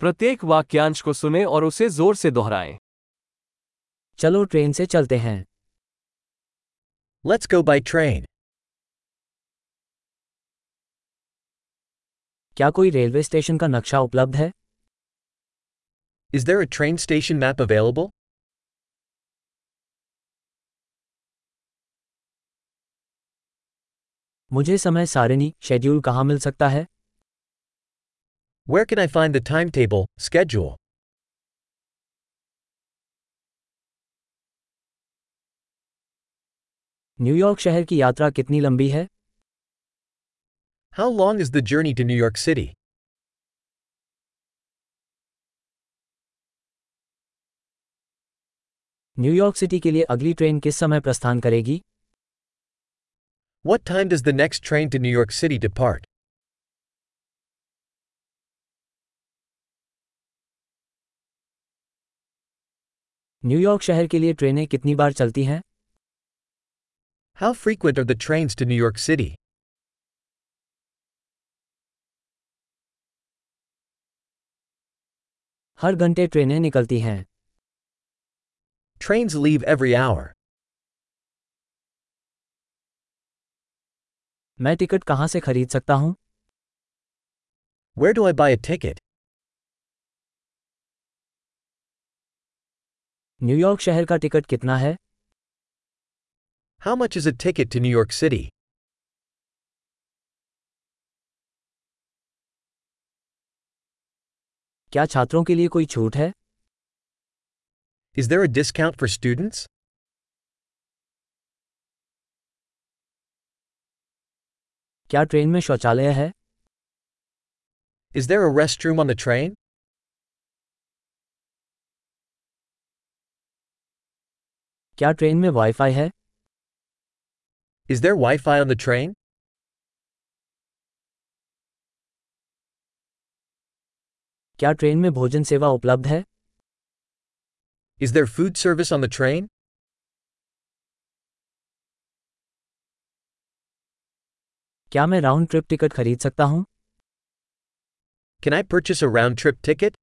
प्रत्येक वाक्यांश को सुने और उसे ज़ोर से दोहराएँ चलो ट्रेन से चलते हैं Let's go by train. क्या कोई रेलवे स्टेशन का नक्शा उपलब्ध है Is there a train station map available? मुझे समय सारिणी शेड्यूल कहाँ मिल सकता है Where can I find the timetable, schedule? New York शहर की यात्रा कितनी लंबी है How long is the journey to New York City? New York city के लिए अगली ट्रेन किस समय प्रस्थान करेगी What time does the next train to New York City depart? New York शहर के लिए ट्रेनें कितनी बार चलती हैं? How frequent are the trains to New York city हर घंटे ट्रेनें निकलती हैं। ट्रेन्स लीव एवरी आवर मैं टिकट कहाँ से खरीद सकता हूँ? Where do I buy a ticket New York शहर का टिकट कितना है? How much is it ticket to New York city क्या छात्रों के लिए कोई छूट है? Is there a discount for students क्या ट्रेन में शौचालय है? Is there a rest room on the train क्या ट्रेन में वाईफाई है? Is there wifi on the train क्या ट्रेन में भोजन सेवा उपलब्ध है? Is there fuse service on the train क्या मैं राउंड ट्रिप टिकट खरीद सकता हूँ? Can I purchase a round trip ticket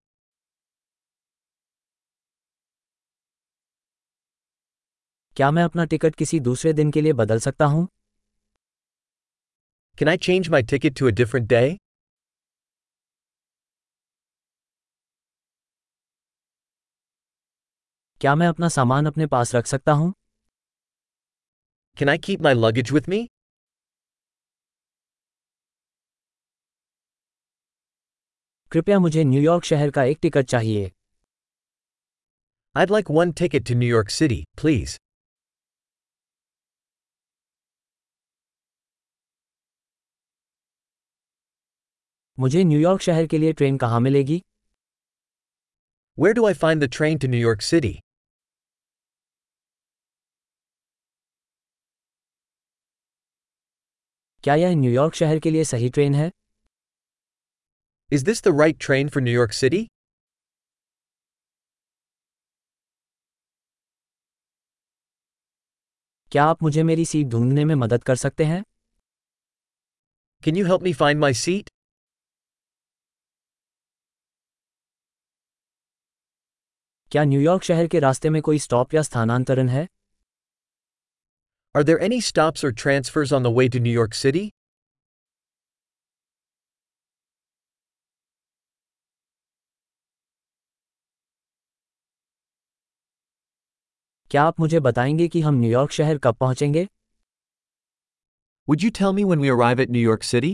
क्या मैं अपना टिकट किसी दूसरे दिन के लिए बदल सकता हूँ? Can I change my ticket to a different day क्या मैं अपना सामान अपने पास रख सकता हूँ? Can I keep my luggage with me कृपया मुझे न्यूयॉर्क शहर का एक टिकट चाहिए। I like one ticket to New York city please मुझे न्यूयॉर्क शहर के लिए ट्रेन कहाँ मिलेगी? Where do I find the train to New York city क्या यह न्यूयॉर्क शहर के लिए सही ट्रेन है? Is this the right train for New York city क्या आप मुझे मेरी सीट ढूँढने में मदद कर सकते हैं? Can you help me find my seat क्या न्यूयॉर्क शहर के रास्ते में कोई स्टॉप या स्थानांतरण है Are there any stops or transfers on the way to New York City? क्या आप मुझे बताएँगे कि हम न्यूयॉर्क शहर कब पहुँचेंगे Would you tell me when we arrive at New York City?